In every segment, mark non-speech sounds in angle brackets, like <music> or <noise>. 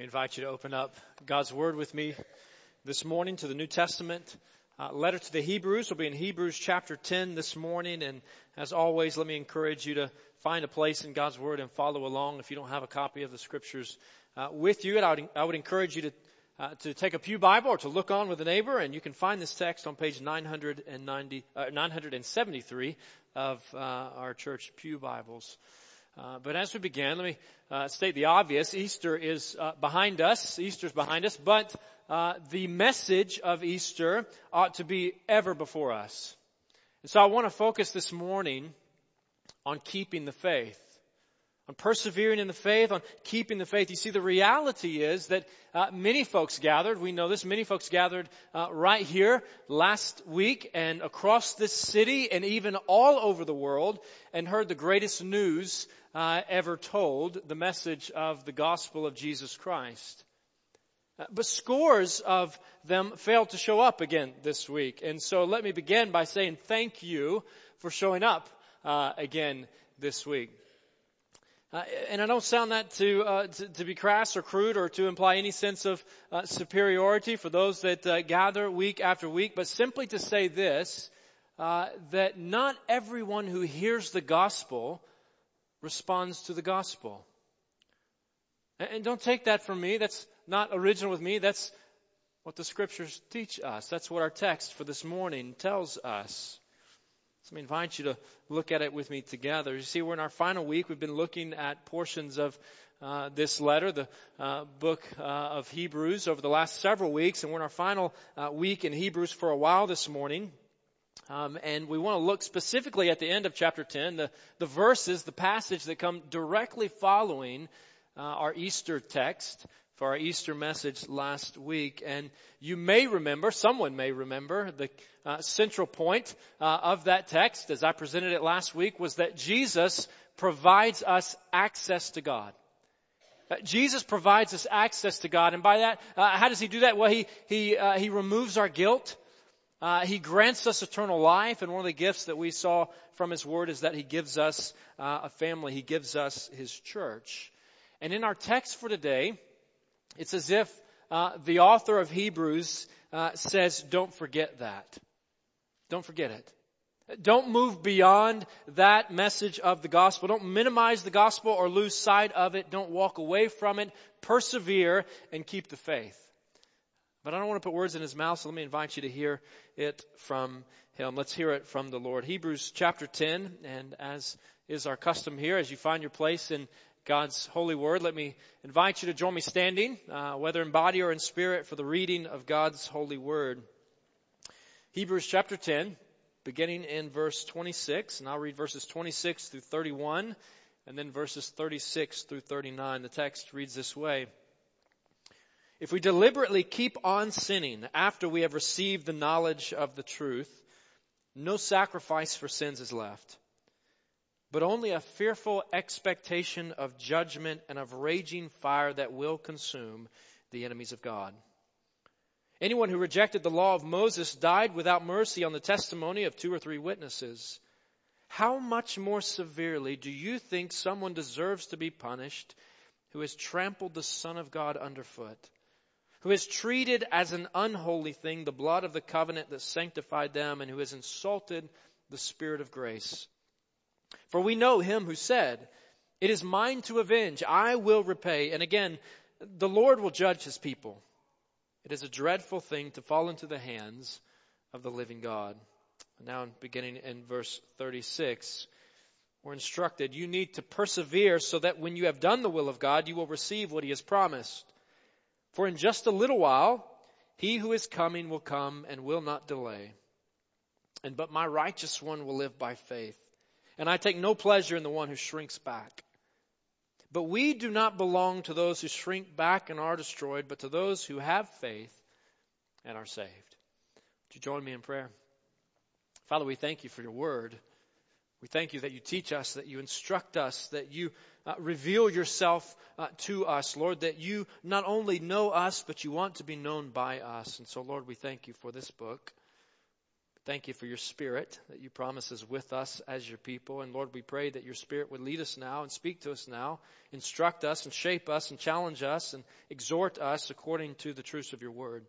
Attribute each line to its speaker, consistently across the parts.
Speaker 1: me invite you to open up God's Word with me this morning to the New Testament. Uh, letter to the Hebrews will be in Hebrews chapter 10 this morning. And as always, let me encourage you to find a place in God's Word and follow along. If you don't have a copy of the Scriptures uh, with you, I would, I would encourage you to uh, to take a pew Bible or to look on with a neighbor, and you can find this text on page 990, uh, 973 of uh, our church pew Bibles. Uh, but as we begin, let me uh, state the obvious. Easter is uh, behind us. Easter's behind us, but uh, the message of Easter ought to be ever before us. And so I want to focus this morning on keeping the faith on persevering in the faith, on keeping the faith. You see, the reality is that uh, many folks gathered. We know this. Many folks gathered uh, right here last week and across this city and even all over the world and heard the greatest news uh, ever told, the message of the gospel of Jesus Christ. Uh, but scores of them failed to show up again this week. And so let me begin by saying thank you for showing up uh, again this week. Uh, and I don't sound that to, uh, to, to be crass or crude or to imply any sense of uh, superiority for those that uh, gather week after week, but simply to say this: uh, that not everyone who hears the gospel responds to the gospel. And, and don't take that from me. That's not original with me. That's what the scriptures teach us. That's what our text for this morning tells us. So I invite you to look at it with me together. You see, we're in our final week. We've been looking at portions of uh, this letter, the uh, book uh, of Hebrews, over the last several weeks, and we're in our final uh, week in Hebrews for a while this morning. Um, and we want to look specifically at the end of chapter 10, the, the verses, the passage that come directly following uh, our Easter text for our Easter message last week. And you may remember, someone may remember, the uh, central point uh, of that text, as I presented it last week, was that Jesus provides us access to God. Uh, Jesus provides us access to God, and by that, uh, how does He do that? Well, He He uh, He removes our guilt. Uh, he grants us eternal life, and one of the gifts that we saw from His Word is that He gives us a family. He gives us His church. And in our text for today, it's as if uh, the author of Hebrews uh, says, don't forget that. Don't forget it. Don't move beyond that message of the gospel. Don't minimize the gospel or lose sight of it. Don't walk away from it. Persevere and keep the faith. But I don't want to put words in his mouth, so let me invite you to hear it from him. Let's hear it from the Lord. Hebrews chapter 10, and as is our custom here, as you find your place in God's holy word, let me invite you to join me standing, uh, whether in body or in spirit, for the reading of God's holy word. Hebrews chapter 10, beginning in verse 26, and I'll read verses 26 through 31, and then verses 36 through 39. The text reads this way. If we deliberately keep on sinning after we have received the knowledge of the truth, no sacrifice for sins is left but only a fearful expectation of judgment and of raging fire that will consume the enemies of God. Anyone who rejected the law of Moses died without mercy on the testimony of two or three witnesses. How much more severely do you think someone deserves to be punished who has trampled the Son of God underfoot, who has treated as an unholy thing the blood of the covenant that sanctified them, and who has insulted the Spirit of grace? For we know him who said, It is mine to avenge, I will repay. And again, the Lord will judge his people. It is a dreadful thing to fall into the hands of the living God. Now, beginning in verse 36, we're instructed you need to persevere so that when you have done the will of God, you will receive what he has promised. For in just a little while, he who is coming will come and will not delay. And but my righteous one will live by faith and I take no pleasure in the one who shrinks back. But we do not belong to those who shrink back and are destroyed, but to those who have faith and are saved. Would you join me in prayer? Father, we thank you for your word. We thank you that you teach us, that you instruct us, that you uh, reveal yourself uh, to us, Lord, that you not only know us, but you want to be known by us. And so, Lord, we thank you for this book. Thank you for your spirit that you promise is with us as your people. And Lord, we pray that your spirit would lead us now and speak to us now, instruct us and shape us and challenge us and exhort us according to the truths of your word.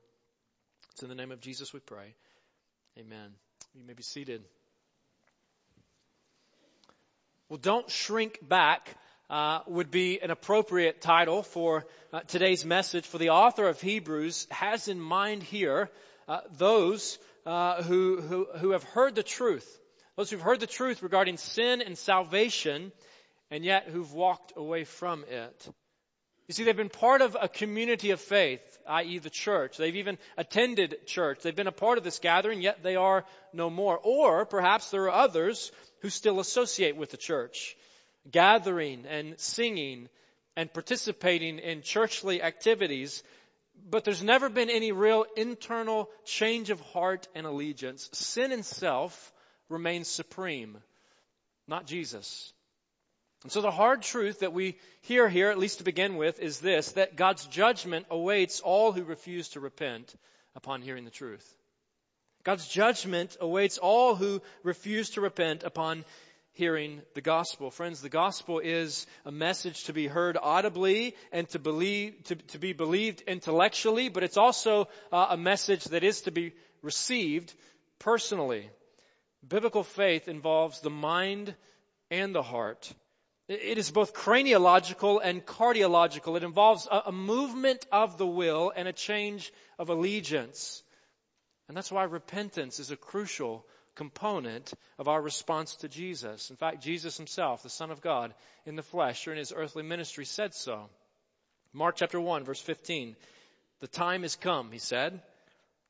Speaker 1: It's in the name of Jesus we pray. Amen. You may be seated. Well, don't shrink back uh, would be an appropriate title for uh, today's message. For the author of Hebrews has in mind here uh, those uh, who, who who have heard the truth, those who've heard the truth regarding sin and salvation, and yet who've walked away from it. You see, they've been part of a community of faith, i.e. the church. They've even attended church. They've been a part of this gathering, yet they are no more. Or perhaps there are others who still associate with the church gathering and singing and participating in churchly activities, but there's never been any real internal change of heart and allegiance. Sin in self remains supreme, not Jesus. And so the hard truth that we hear here, at least to begin with, is this, that God's judgment awaits all who refuse to repent upon hearing the truth. God's judgment awaits all who refuse to repent upon hearing the gospel. Friends, the gospel is a message to be heard audibly and to believe, to, to be believed intellectually, but it's also uh, a message that is to be received personally. Biblical faith involves the mind and the heart. It is both craniological and cardiological. It involves a, a movement of the will and a change of allegiance. And that's why repentance is a crucial component of our response to Jesus. In fact, Jesus himself, the Son of God in the flesh during his earthly ministry said so. Mark chapter 1 verse 15. The time is come, he said.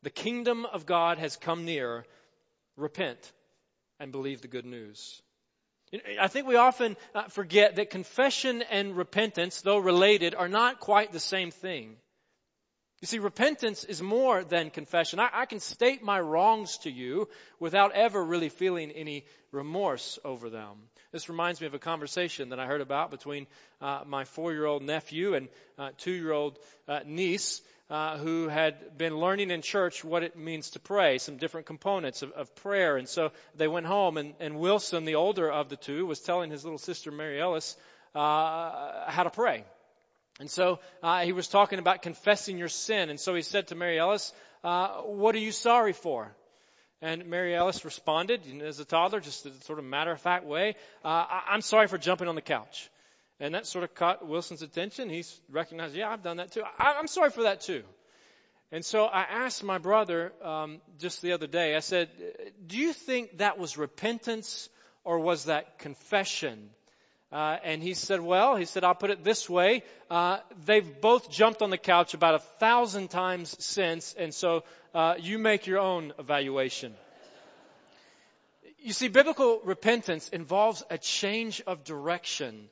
Speaker 1: The kingdom of God has come near. Repent and believe the good news. I think we often uh, forget that confession and repentance, though related, are not quite the same thing. You see, repentance is more than confession. I, I, can state my wrongs to you without ever really feeling any remorse over them. This reminds me of a conversation that I heard about between uh, my four-year-old nephew and uh, two-year-old uh, niece. Uh, who had been learning in church what it means to pray, some different components of, of prayer. And so they went home, and, and, Wilson, the older of the two, was telling his little sister Mary Ellis uh, how to pray. And so uh, he was talking about confessing your sin. And so he said to Mary Ellis, uh, "What are you sorry for?" And Mary Ellis responded, as a toddler, just a sort of matter of fact way, uh, "I'm sorry for jumping on the couch." And that sort of caught Wilson's attention. He recognized, "Yeah, I've done that too. I, am sorry for that too." And so I asked my brother um, just the other day. I said, "Do you think that was repentance or was that confession?" Uh, and he said, well, he said, I'll put it this way. Uh, they've both jumped on the couch about a thousand times since, and so uh, you make your own evaluation. You see, biblical repentance involves a change of direction.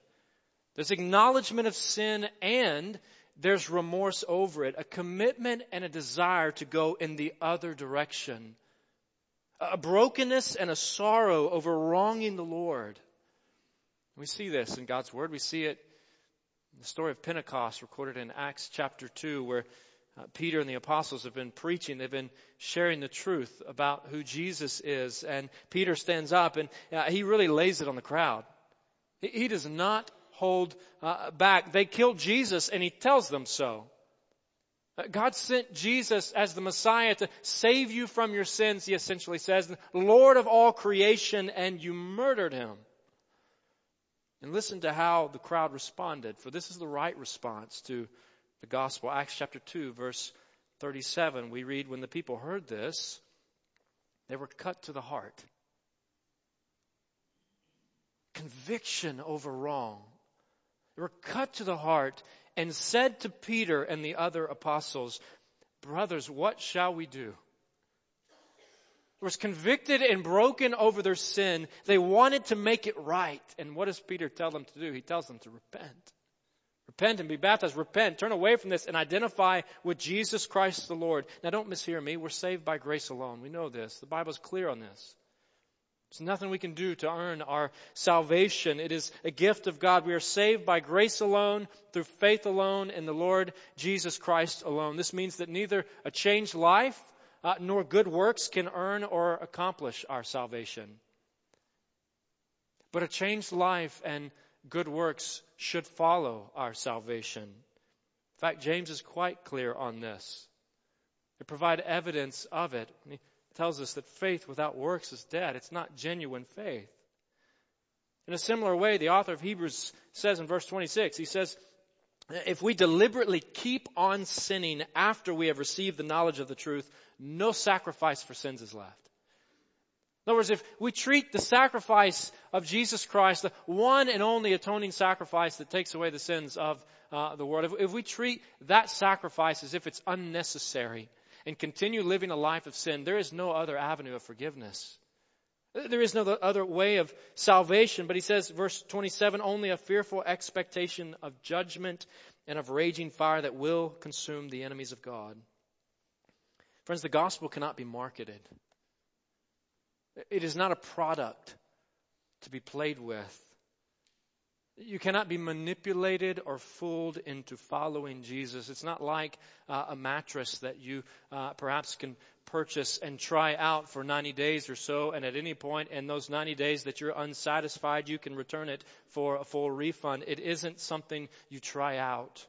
Speaker 1: There's acknowledgement of sin and there's remorse over it, a commitment and a desire to go in the other direction. A brokenness and a sorrow over wronging the Lord. We see this in God's Word. We see it in the story of Pentecost recorded in Acts chapter 2 where uh, Peter and the apostles have been preaching. They've been sharing the truth about who Jesus is. And Peter stands up and uh, he really lays it on the crowd. He, does not hold uh, back. They killed Jesus and he tells them so. God sent Jesus as the Messiah to save you from your sins, he essentially says, Lord of all creation, and you murdered him. And listen to how the crowd responded, for this is the right response to the gospel. Acts chapter 2, verse 37, we read, When the people heard this, they were cut to the heart. Conviction over wrong. They were cut to the heart and said to Peter and the other apostles, Brothers, what shall we do? Was convicted and broken over their sin. They wanted to make it right. And what does Peter tell them to do? He tells them to repent. Repent and be baptized. Repent. Turn away from this and identify with Jesus Christ the Lord. Now don't mishear me. We're saved by grace alone. We know this. The Bible is clear on this. There's nothing we can do to earn our salvation. It is a gift of God. We are saved by grace alone, through faith alone, in the Lord Jesus Christ alone. This means that neither a changed life uh, nor good works can earn or accomplish our salvation. But a changed life and good works should follow our salvation. In fact, James is quite clear on this. They provide evidence of it. He tells us that faith without works is dead. It's not genuine faith. In a similar way, the author of Hebrews says in verse 26, he says, if we deliberately keep on sinning after we have received the knowledge of the truth, no sacrifice for sins is left. In other words, if we treat the sacrifice of Jesus Christ, the one and only atoning sacrifice that takes away the sins of uh, the world, if, if we treat that sacrifice as if it's unnecessary and continue living a life of sin, there is no other avenue of forgiveness. There is no other way of salvation, but he says, verse 27, only a fearful expectation of judgment and of raging fire that will consume the enemies of God. Friends, the gospel cannot be marketed. It is not a product to be played with. You cannot be manipulated or fooled into following Jesus. It's not like uh, a mattress that you uh, perhaps can purchase and try out for 90 days or so, and at any point in those 90 days that you're unsatisfied, you can return it for a full refund. It isn't something you try out.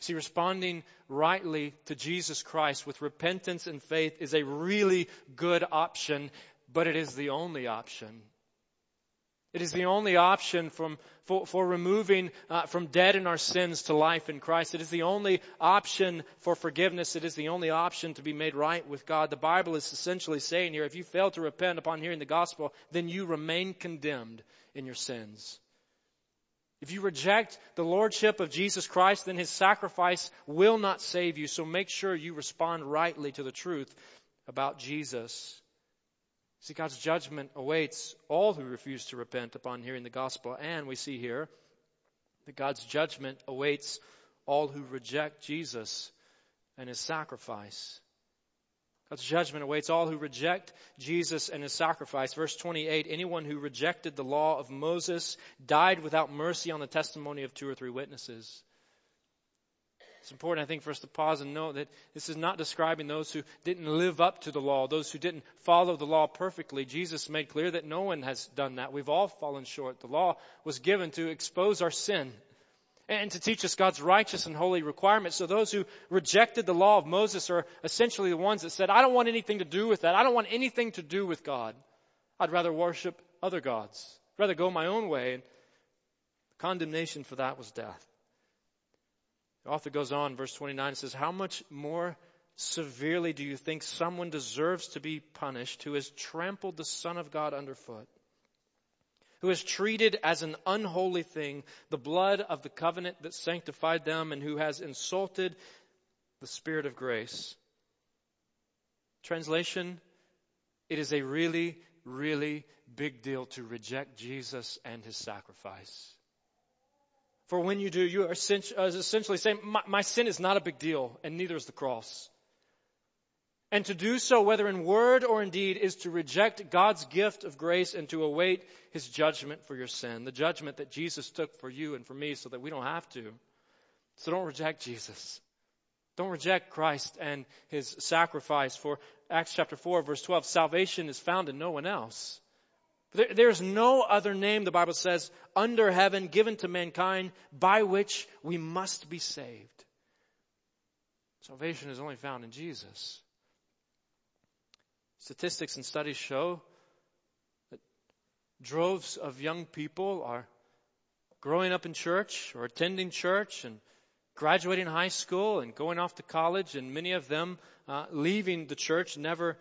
Speaker 1: See, responding rightly to Jesus Christ with repentance and faith is a really good option, but it is the only option. It is the only option from, for, for removing uh, from dead in our sins to life in Christ. It is the only option for forgiveness. It is the only option to be made right with God. The Bible is essentially saying here, if you fail to repent upon hearing the gospel, then you remain condemned in your sins. If you reject the lordship of Jesus Christ, then his sacrifice will not save you. So make sure you respond rightly to the truth about Jesus. See, God's judgment awaits all who refuse to repent upon hearing the gospel. And we see here that God's judgment awaits all who reject Jesus and his sacrifice. God's judgment awaits all who reject Jesus and his sacrifice. Verse 28, anyone who rejected the law of Moses died without mercy on the testimony of two or three witnesses. It's important, I think, for us to pause and note that this is not describing those who didn't live up to the law, those who didn't follow the law perfectly. Jesus made clear that no one has done that. We've all fallen short. The law was given to expose our sin and to teach us God's righteous and holy requirements. So those who rejected the law of Moses are essentially the ones that said, I don't want anything to do with that. I don't want anything to do with God. I'd rather worship other gods. I'd rather go my own way. And condemnation for that was death. The author goes on, verse 29, and says, How much more severely do you think someone deserves to be punished who has trampled the Son of God underfoot? Who has treated as an unholy thing the blood of the covenant that sanctified them and who has insulted the Spirit of grace? Translation, it is a really, really big deal to reject Jesus and his sacrifice. For when you do, you are uh, essentially saying, my, my, sin is not a big deal, and neither is the cross. And to do so, whether in word or in deed, is to reject God's gift of grace and to await His judgment for your sin. The judgment that Jesus took for you and for me so that we don't have to. So don't reject Jesus. Don't reject Christ and His sacrifice. For Acts chapter 4 verse 12, salvation is found in no one else. There, there's no other name, the Bible says, under heaven given to mankind by which we must be saved. Salvation is only found in Jesus. Statistics and studies show that droves of young people are growing up in church or attending church and graduating high school and going off to college, and many of them uh, leaving the church never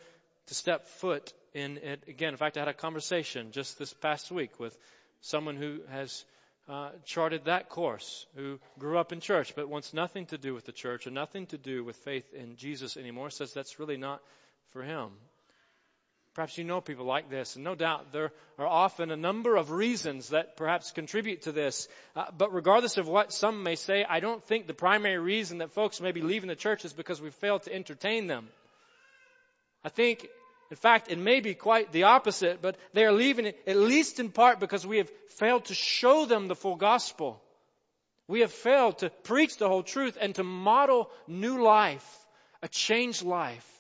Speaker 1: to step foot in it again. In fact, I had a conversation just this past week with someone who has uh, charted that course, who grew up in church but wants nothing to do with the church and nothing to do with faith in Jesus anymore, says that's really not for him. Perhaps you know people like this, and no doubt there are often a number of reasons that perhaps contribute to this. Uh, but regardless of what some may say, I don't think the primary reason that folks may be leaving the church is because we failed to entertain them. I think in fact, it may be quite the opposite, but they are leaving it at least in part because we have failed to show them the full gospel. We have failed to preach the whole truth and to model new life, a changed life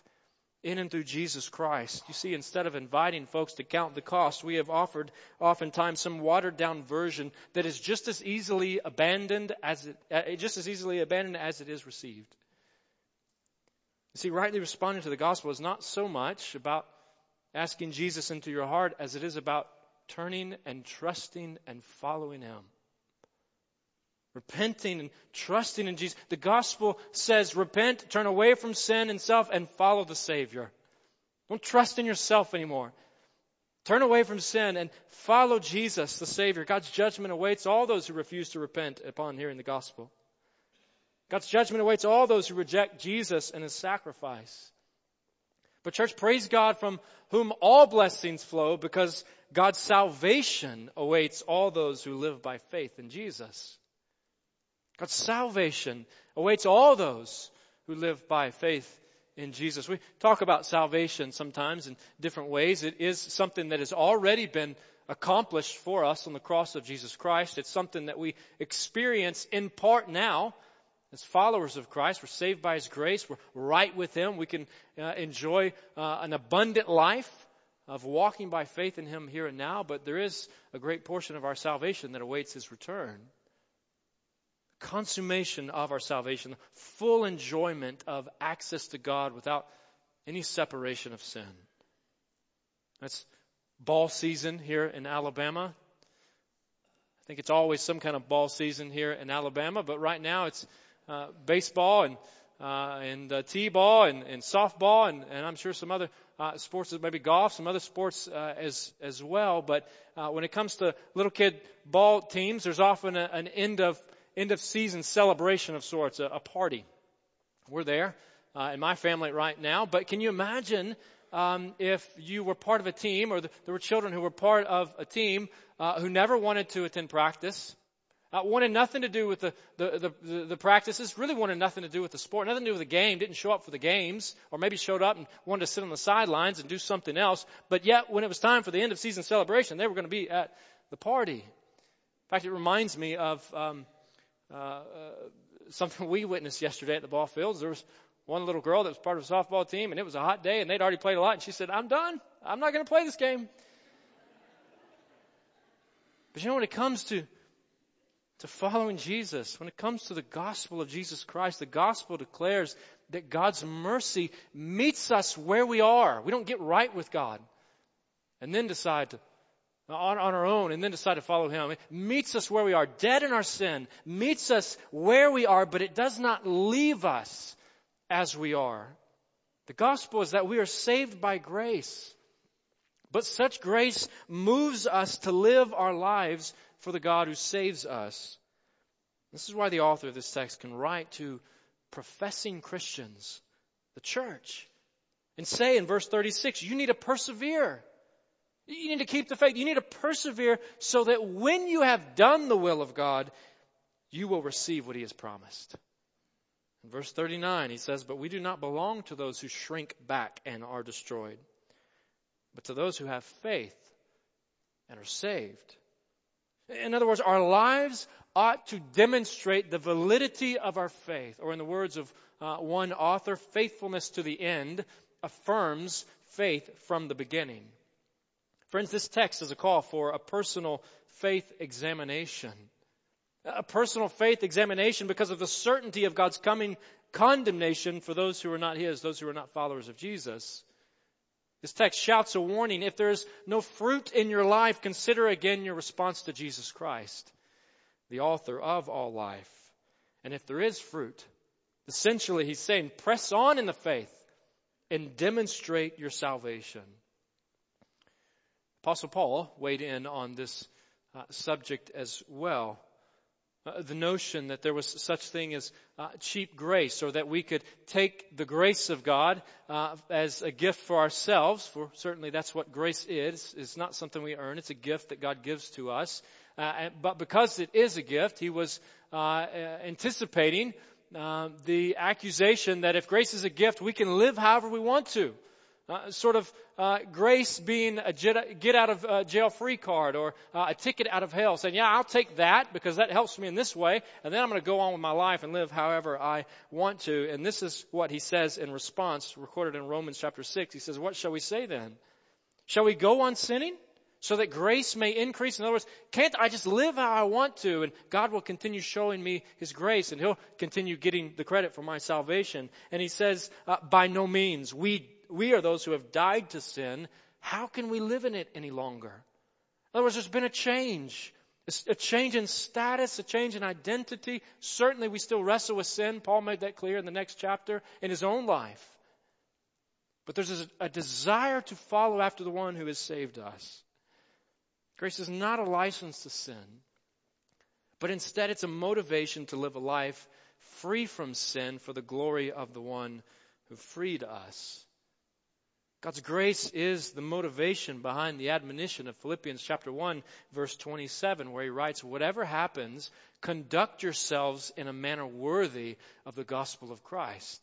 Speaker 1: in and through Jesus Christ. You see, instead of inviting folks to count the cost, we have offered oftentimes some watered down version that is just as easily abandoned as it, uh, just as easily abandoned as it is received. You see, rightly responding to the gospel is not so much about asking Jesus into your heart as it is about turning and trusting and following Him. Repenting and trusting in Jesus. The gospel says repent, turn away from sin and self, and follow the Savior. Don't trust in yourself anymore. Turn away from sin and follow Jesus, the Savior. God's judgment awaits all those who refuse to repent upon hearing the gospel. God's judgment awaits all those who reject Jesus and His sacrifice. But church, praise God from whom all blessings flow because God's salvation awaits all those who live by faith in Jesus. God's salvation awaits all those who live by faith in Jesus. We talk about salvation sometimes in different ways. It is something that has already been accomplished for us on the cross of Jesus Christ. It's something that we experience in part now as followers of Christ. We're saved by His grace. We're right with Him. We can uh, enjoy uh, an abundant life of walking by faith in Him here and now, but there is a great portion of our salvation that awaits His return consummation of our salvation, full enjoyment of access to God without any separation of sin. That's ball season here in Alabama. I think it's always some kind of ball season here in Alabama, but right now it's uh, baseball and uh, and uh, t-ball and, and softball and, and I'm sure some other uh, sports, maybe golf, some other sports uh, as as well. But uh, when it comes to little kid ball teams, there's often a, an end of end of season celebration of sorts, a, a party. We're there uh, in my family right now, but can you imagine um, if you were part of a team or the, there were children who were part of a team uh, who never wanted to attend practice, uh, wanted nothing to do with the, the, the, the, practices, really wanted nothing to do with the sport, nothing to do with the game, didn't show up for the games, or maybe showed up and wanted to sit on the sidelines and do something else, but yet when it was time for the end of season celebration, they were going to be at the party. In fact, it reminds me of um, uh, uh, something <laughs> we witnessed yesterday at the ball fields. There was one little girl that was part of a softball team, and it was a hot day, and they'd already played a lot, and she said, "I'm done. I'm not going to play this game." But you know, when it comes to to following Jesus, when it comes to the gospel of Jesus Christ, the gospel declares that God's mercy meets us where we are. We don't get right with God and then decide to on, on our own and then decide to follow Him. It meets us where we are, dead in our sin, meets us where we are, but it does not leave us as we are. The gospel is that we are saved by grace. But such grace moves us to live our lives for the God who saves us. This is why the author of this text can write to professing Christians, the church, and say in verse 36, you need to persevere. You need to keep the faith. You need to persevere so that when you have done the will of God, you will receive what He has promised. In verse 39, he says, But we do not belong to those who shrink back and are destroyed, but to those who have faith and are saved. In other words, our lives ought to demonstrate the validity of our faith, or in the words of uh, one author, faithfulness to the end affirms faith from the beginning. Friends, this text is a call for a personal faith examination. A personal faith examination because of the certainty of God's coming condemnation for those who are not His, those who are not followers of Jesus. This text shouts a warning. If there's no fruit in your life, consider again your response to Jesus Christ, the author of all life. And if there is fruit, essentially he's saying, press on in the faith and demonstrate your salvation. Apostle Paul weighed in on this uh, subject as well. Uh, the notion that there was such thing as uh, cheap grace, or that we could take the grace of God uh, as a gift for ourselves. For certainly that's what grace is. It's not something we earn. It's a gift that God gives to us. Uh, and, but because it is a gift, he was uh, anticipating the accusation that if grace is a gift, we can live however we want to. Uh, sort of uh, grace being a get out of uh, jail free card or uh, a ticket out of hell, saying, "Yeah, I'll take that because that helps me in this way, and then I'm going to go on with my life and live however I want to." And this is what he says in response, recorded in Romans chapter six. He says, "What shall we say then? Shall we go on sinning?" So that grace may increase. In other words, can't I just live how I want to? And God will continue showing me His grace and He'll continue getting the credit for my salvation. And He says, uh, by no means. We we are those who have died to sin. How can we live in it any longer? In other words, there's been a change. A change in status, a change in identity. Certainly we still wrestle with sin. Paul made that clear in the next chapter in his own life. But there's a, a desire to follow after the one who has saved us. Grace is not a license to sin, but instead it's a motivation to live a life free from sin for the glory of the one who freed us. God's grace is the motivation behind the admonition of Philippians chapter 1 verse 27 where he writes, whatever happens, conduct yourselves in a manner worthy of the gospel of Christ.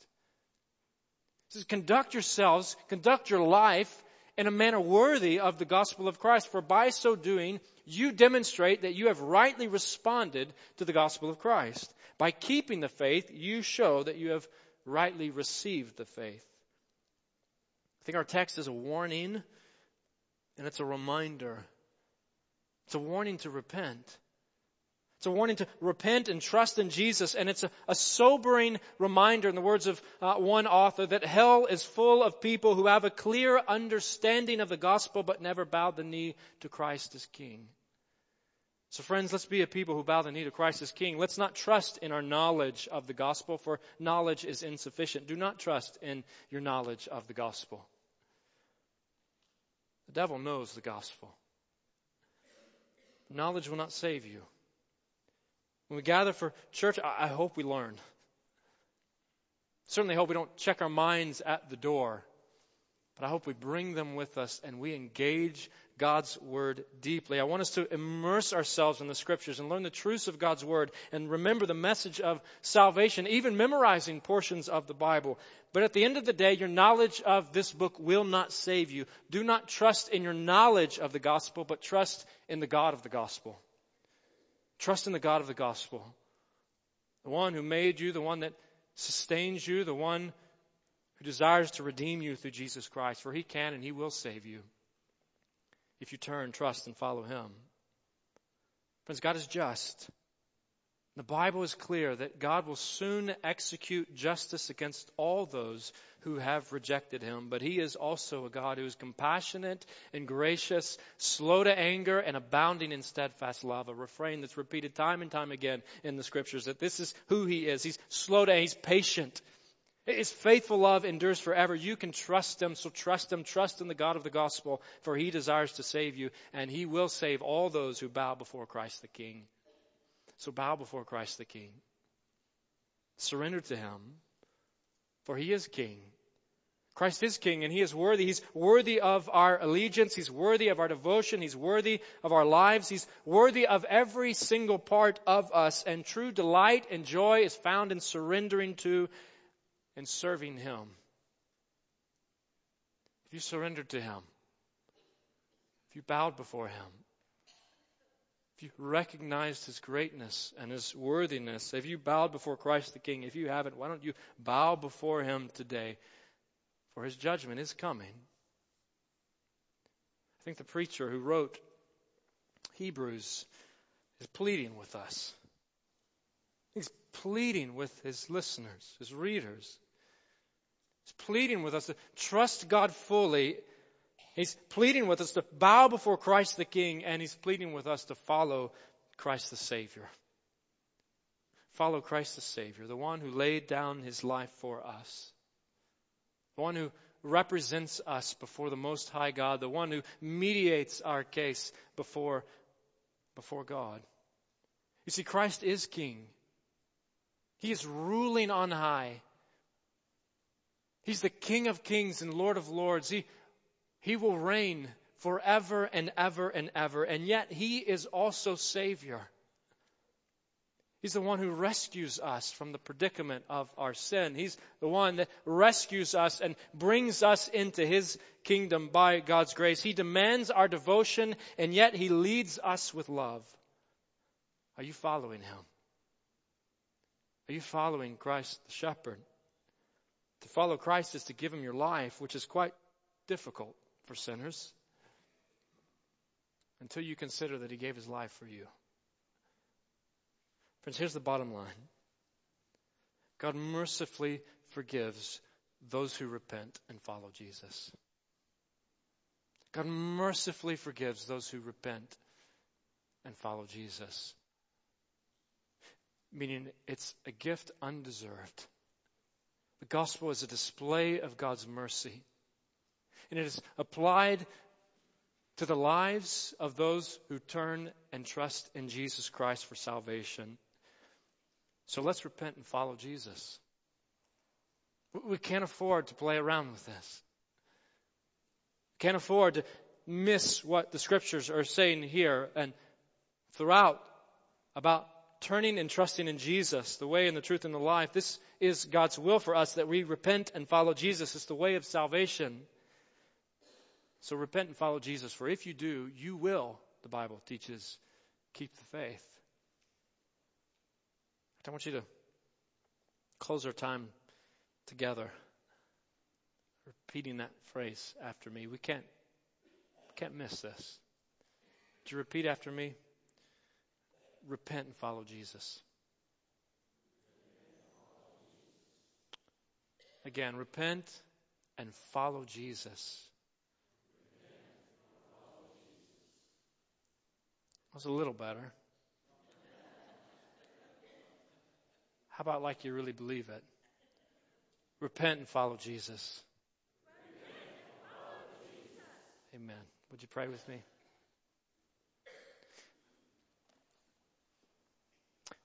Speaker 1: He says, conduct yourselves, conduct your life in a manner worthy of the gospel of Christ, for by so doing, you demonstrate that you have rightly responded to the gospel of Christ. By keeping the faith, you show that you have rightly received the faith. I think our text is a warning and it's a reminder. It's a warning to repent. It's a warning to repent and trust in Jesus, and it's a, a sobering reminder, in the words of uh, one author, that hell is full of people who have a clear understanding of the gospel but never bowed the knee to Christ as King. So, friends, let's be a people who bow the knee to Christ as King. Let's not trust in our knowledge of the gospel, for knowledge is insufficient. Do not trust in your knowledge of the gospel. The devil knows the gospel. Knowledge will not save you. When we gather for church, I hope we learn. Certainly hope we don't check our minds at the door, but I hope we bring them with us and we engage God's Word deeply. I want us to immerse ourselves in the Scriptures and learn the truths of God's Word and remember the message of salvation, even memorizing portions of the Bible. But at the end of the day, your knowledge of this book will not save you. Do not trust in your knowledge of the gospel, but trust in the God of the gospel. Trust in the God of the gospel. The one who made you, the one that sustains you, the one who desires to redeem you through Jesus Christ, for he can and he will save you if you turn, trust, and follow Him. Friends, God is just. The Bible is clear that God will soon execute justice against all those who have rejected Him, but He is also a God who is compassionate and gracious, slow to anger, and abounding in steadfast love. A refrain that's repeated time and time again in the Scriptures that this is who He is. He's slow to, anger, He's patient. His faithful love endures forever. You can trust Him, so trust Him. Trust in the God of the gospel, for He desires to save you, and He will save all those who bow before Christ the King. So bow before Christ the King. Surrender to Him, for He is King. Christ is King, and He is worthy. He's worthy of our allegiance. He's worthy of our devotion. He's worthy of our lives. He's worthy of every single part of us, and true delight and joy is found in surrendering to and serving Him. If you surrendered to Him, if you bowed before Him, if you recognized His greatness and His worthiness, if you bowed before Christ the King, if you haven't, why don't you bow before Him today? For His judgment is coming. I think the preacher who wrote Hebrews is pleading with us. He's pleading with his listeners, his readers. He's pleading with us to trust God fully. He's pleading with us to bow before Christ the King, and he's pleading with us to follow Christ the Savior. Follow Christ the Savior, the one who laid down his life for us, the one who represents us before the Most High God, the one who mediates our case before, before God. You see, Christ is King. He is ruling on high. He's the King of kings and Lord of lords. He, he will reign forever and ever and ever. And yet He is also Savior. He's the one who rescues us from the predicament of our sin. He's the one that rescues us and brings us into His kingdom by God's grace. He demands our devotion and yet He leads us with love. Are you following Him? Are you following Christ the shepherd? To follow Christ is to give Him your life, which is quite difficult for sinners until you consider that He gave His life for you. Friends, here's the bottom line God mercifully forgives those who repent and follow Jesus. God mercifully forgives those who repent and follow Jesus. Meaning it's a gift undeserved. The gospel is a display of God's mercy. And it is applied to the lives of those who turn and trust in Jesus Christ for salvation. So let's repent and follow Jesus. We can't afford to play around with this. We Can't afford to miss what the scriptures are saying here and throughout about turning and trusting in Jesus, the way and the truth and the life. This is God's will for us that we repent and follow Jesus. It's the way of salvation. So repent and follow Jesus, for if you do, you will, the Bible teaches, keep the faith. I want you to close our time together, repeating that phrase after me. We can't can't miss this. Would you repeat after me? Repent and follow Jesus. Again, repent and follow Jesus. That was a little better. How about like you really believe it? Repent and follow Jesus. Amen. Would you pray with me?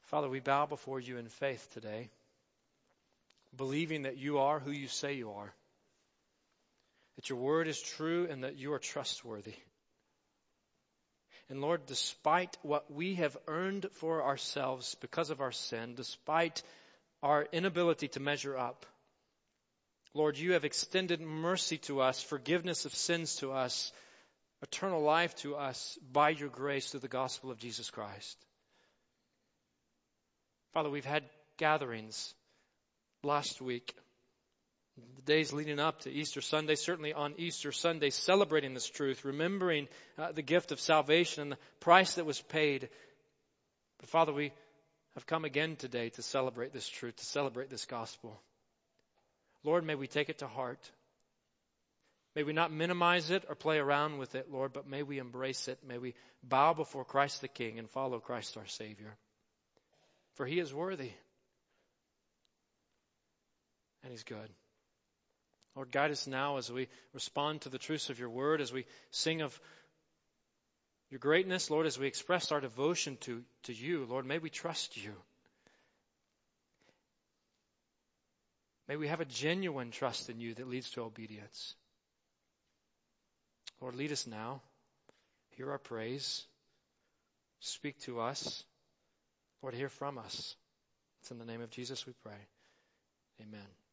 Speaker 1: Father, we bow before you in faith today, believing that you are who you say you are, that your word is true and that you are trustworthy. And Lord, despite what we have earned for ourselves because of our sin, despite our inability to measure up, Lord, you have extended mercy to us, forgiveness of sins to us, eternal life to us by your grace through the gospel of Jesus Christ. Father, we've had gatherings last week the days leading up to Easter Sunday, certainly on Easter Sunday, celebrating this truth, remembering uh, the gift of salvation and the price that was paid. But Father, we have come again today to celebrate this truth, to celebrate this gospel. Lord, may we take it to heart. May we not minimize it or play around with it, Lord, but may we embrace it. May we bow before Christ the King and follow Christ our Savior. For he is worthy. And he's good. Lord, guide us now as we respond to the truths of your word, as we sing of your greatness, Lord, as we express our devotion to, to you. Lord, may we trust you. May we have a genuine trust in you that leads to obedience. Lord, lead us now. Hear our praise. Speak to us. Lord, hear from us. It's in the name of Jesus we pray. Amen.